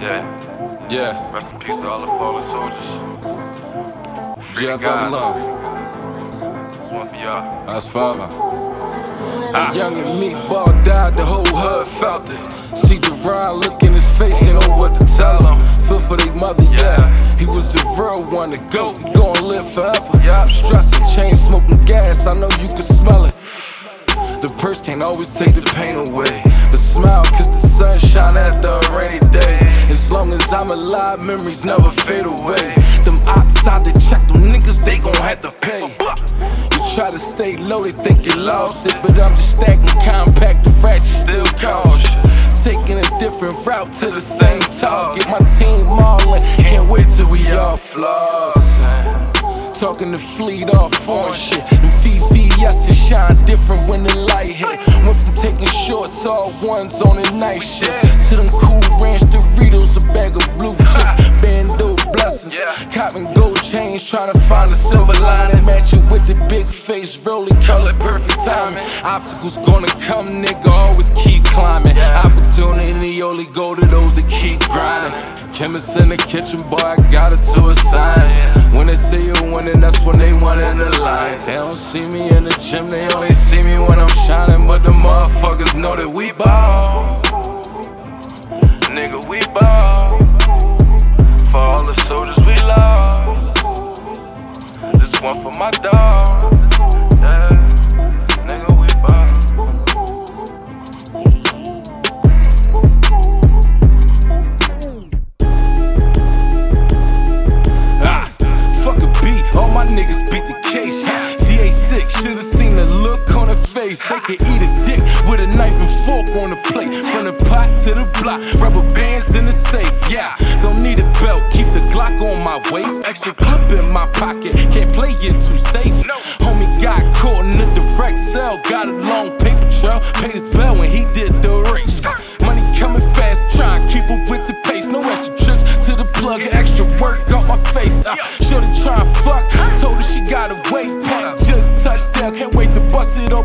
Yeah. Yeah, Rest in peace to all the fallen soldiers. Yeah, God. double up. This one for y'all. That's father. Young and me ball died, the whole hood felt it. See Deron look in his face, you know what to tell him. Feel for their mother, yeah. He was a real one to go, he gon' live forever. I'm stressing, chain smoking gas, I know you can smell it. The purse can't always take the pain away. But smile, As I'm alive, memories never fade away. Them ops out to check, them niggas, they gon' have to pay. You try to stay low, they think you lost it. But I'm just stacking compact, the fracture still cautious. Taking a different route to the same target. Get my team mauling, can't wait till we all floss. Talking to fleet off foreign shit. Them VVS and shine different when the light hit. Went from shorts all ones on a night shift to them cool ranch Doritos, a bag of blue chips, bando blessings, cotton gold chains, trying to find a silver lining, matching with the big face, rolling color, perfect timing. Obstacles gonna come, nigga, always keep climbing. Opportunity only go to those that keep grinding. Chemists in the kitchen, boy, I got it to a science. When they see you're winning, that's when they want in the lines. They don't see me in the gym, they only know that we ball. Nigga, we ball. For all the soldiers we lost. This one for my dog. Yeah. Nigga, we ball. Ah, niggas beat the case. DA6, should've seen the look on her face. They could eat a on the plate. From the pot to the block, rubber bands in the safe. Yeah, don't need a belt, keep the Glock on my waist. Extra clip in my pocket, can't play it too safe. Homie got caught in the direct cell, got a long paper trail. Paid his bell when he did the race. Money coming fast, try and keep up with the pace. No extra trips to the plug, extra work on my face. Shorty try and fuck, told her she gotta wait.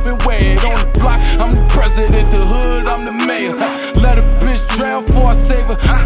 Open, on the block. I'm the president, the hood, I'm the mayor. Let a bitch drown before I save her.